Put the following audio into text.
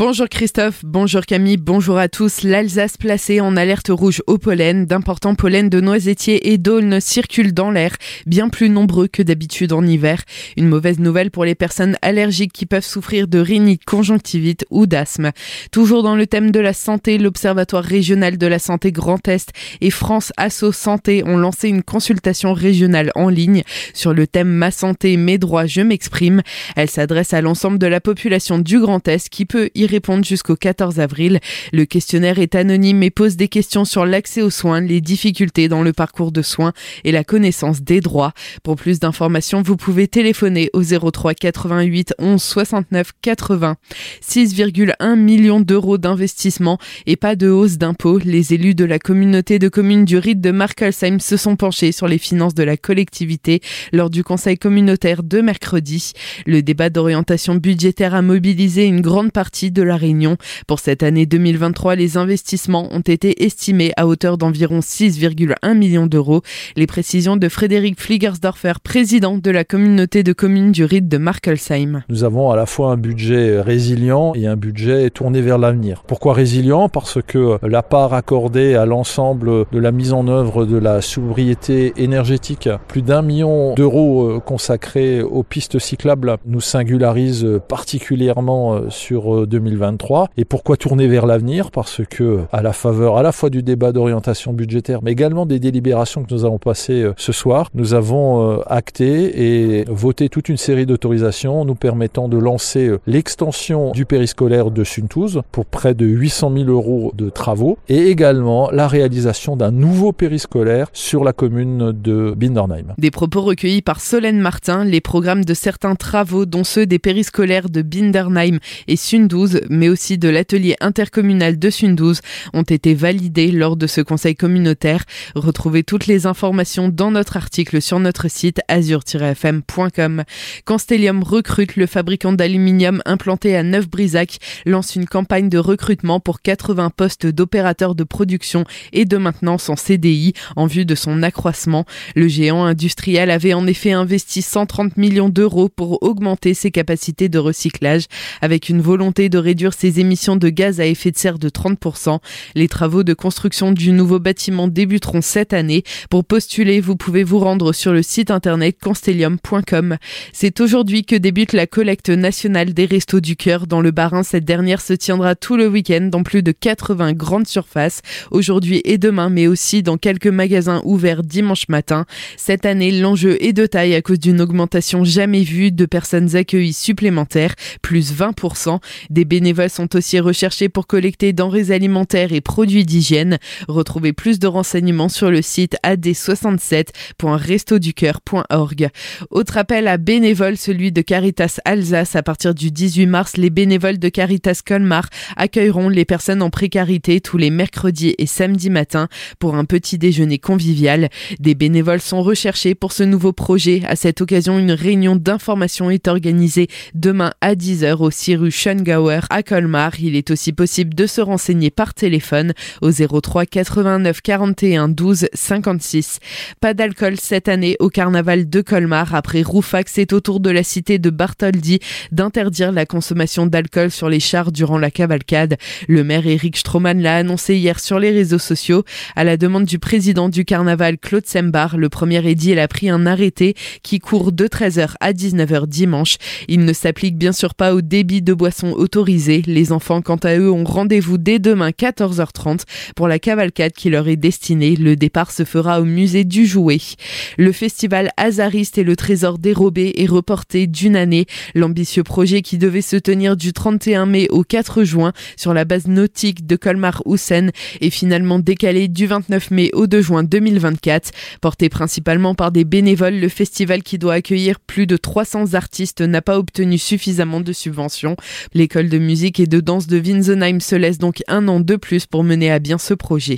Bonjour Christophe, bonjour Camille, bonjour à tous. L'Alsace placée en alerte rouge au pollen. D'importants pollens de noisetiers et d'aulnes circulent dans l'air, bien plus nombreux que d'habitude en hiver. Une mauvaise nouvelle pour les personnes allergiques qui peuvent souffrir de rhinite, conjonctivite ou d'asthme. Toujours dans le thème de la santé, l'Observatoire régional de la santé Grand Est et France Asso Santé ont lancé une consultation régionale en ligne sur le thème Ma santé, mes droits, je m'exprime. Elle s'adresse à l'ensemble de la population du Grand Est qui peut y répondre jusqu'au 14 avril. Le questionnaire est anonyme et pose des questions sur l'accès aux soins, les difficultés dans le parcours de soins et la connaissance des droits. Pour plus d'informations, vous pouvez téléphoner au 03 88 11 69 80. 6,1 millions d'euros d'investissement et pas de hausse d'impôts. Les élus de la communauté de communes du rite de Markelsheim se sont penchés sur les finances de la collectivité lors du conseil communautaire de mercredi. Le débat d'orientation budgétaire a mobilisé une grande partie de la Réunion. Pour cette année 2023, les investissements ont été estimés à hauteur d'environ 6,1 millions d'euros. Les précisions de Frédéric Fliegersdorfer, président de la communauté de communes du rite de Markelsheim. Nous avons à la fois un budget résilient et un budget tourné vers l'avenir. Pourquoi résilient? Parce que la part accordée à l'ensemble de la mise en œuvre de la sobriété énergétique, plus d'un million d'euros euh, consacrés aux pistes cyclables, nous singularise particulièrement euh, sur 2023 2023. Et pourquoi tourner vers l'avenir? Parce que à la faveur à la fois du débat d'orientation budgétaire, mais également des délibérations que nous allons passer euh, ce soir, nous avons euh, acté et voté toute une série d'autorisations nous permettant de lancer euh, l'extension du périscolaire de Suntouze pour près de 800 000 euros de travaux et également la réalisation d'un nouveau périscolaire sur la commune de Bindernheim. Des propos recueillis par Solène Martin, les programmes de certains travaux, dont ceux des périscolaires de Bindernheim et Sundouze, mais aussi de l'atelier intercommunal de Sundouze, ont été validés lors de ce conseil communautaire. Retrouvez toutes les informations dans notre article sur notre site azur-fm.com. Constellium recrute le fabricant d'aluminium implanté à Neuf-Brisac, lance une campagne de recrutement pour 80 postes d'opérateurs de production et de maintenance en CDI en vue de son accroissement. Le géant industriel avait en effet investi 130 millions d'euros pour augmenter ses capacités de recyclage avec une volonté de réduire ses émissions de gaz à effet de serre de 30%. Les travaux de construction du nouveau bâtiment débuteront cette année. Pour postuler, vous pouvez vous rendre sur le site internet constellium.com. C'est aujourd'hui que débute la collecte nationale des Restos du Cœur dans le Barin. Cette dernière se tiendra tout le week-end dans plus de 80 grandes surfaces, aujourd'hui et demain, mais aussi dans quelques magasins ouverts dimanche matin. Cette année, l'enjeu est de taille à cause d'une augmentation jamais vue de personnes accueillies supplémentaires, plus 20%. Des bénévoles sont aussi recherchés pour collecter denrées alimentaires et produits d'hygiène. Retrouvez plus de renseignements sur le site ad67.restoducœur.org. Autre appel à bénévoles, celui de Caritas Alsace. À partir du 18 mars, les bénévoles de Caritas Colmar accueilleront les personnes en précarité tous les mercredis et samedis matins pour un petit déjeuner convivial. Des bénévoles sont recherchés pour ce nouveau projet. À cette occasion, une réunion d'information est organisée demain à 10h au 6 rue à Colmar. Il est aussi possible de se renseigner par téléphone au 03 89 41 12 56. Pas d'alcool cette année au carnaval de Colmar. Après Roufax, c'est au tour de la cité de Bartholdi d'interdire la consommation d'alcool sur les chars durant la cavalcade. Le maire Eric Stroman l'a annoncé hier sur les réseaux sociaux. À la demande du président du carnaval, Claude Sembar, le premier édile a pris un arrêté qui court de 13h à 19h dimanche. Il ne s'applique bien sûr pas au débit de boissons autorisées les enfants, quant à eux, ont rendez-vous dès demain 14h30 pour la cavalcade qui leur est destinée. Le départ se fera au musée du Jouet. Le festival Azariste et le trésor dérobé est reporté d'une année. L'ambitieux projet qui devait se tenir du 31 mai au 4 juin sur la base nautique de Colmar-Houssen est finalement décalé du 29 mai au 2 juin 2024. Porté principalement par des bénévoles, le festival qui doit accueillir plus de 300 artistes n'a pas obtenu suffisamment de subventions. L'école musique et de danse de Winsenheim se laisse donc un an de plus pour mener à bien ce projet.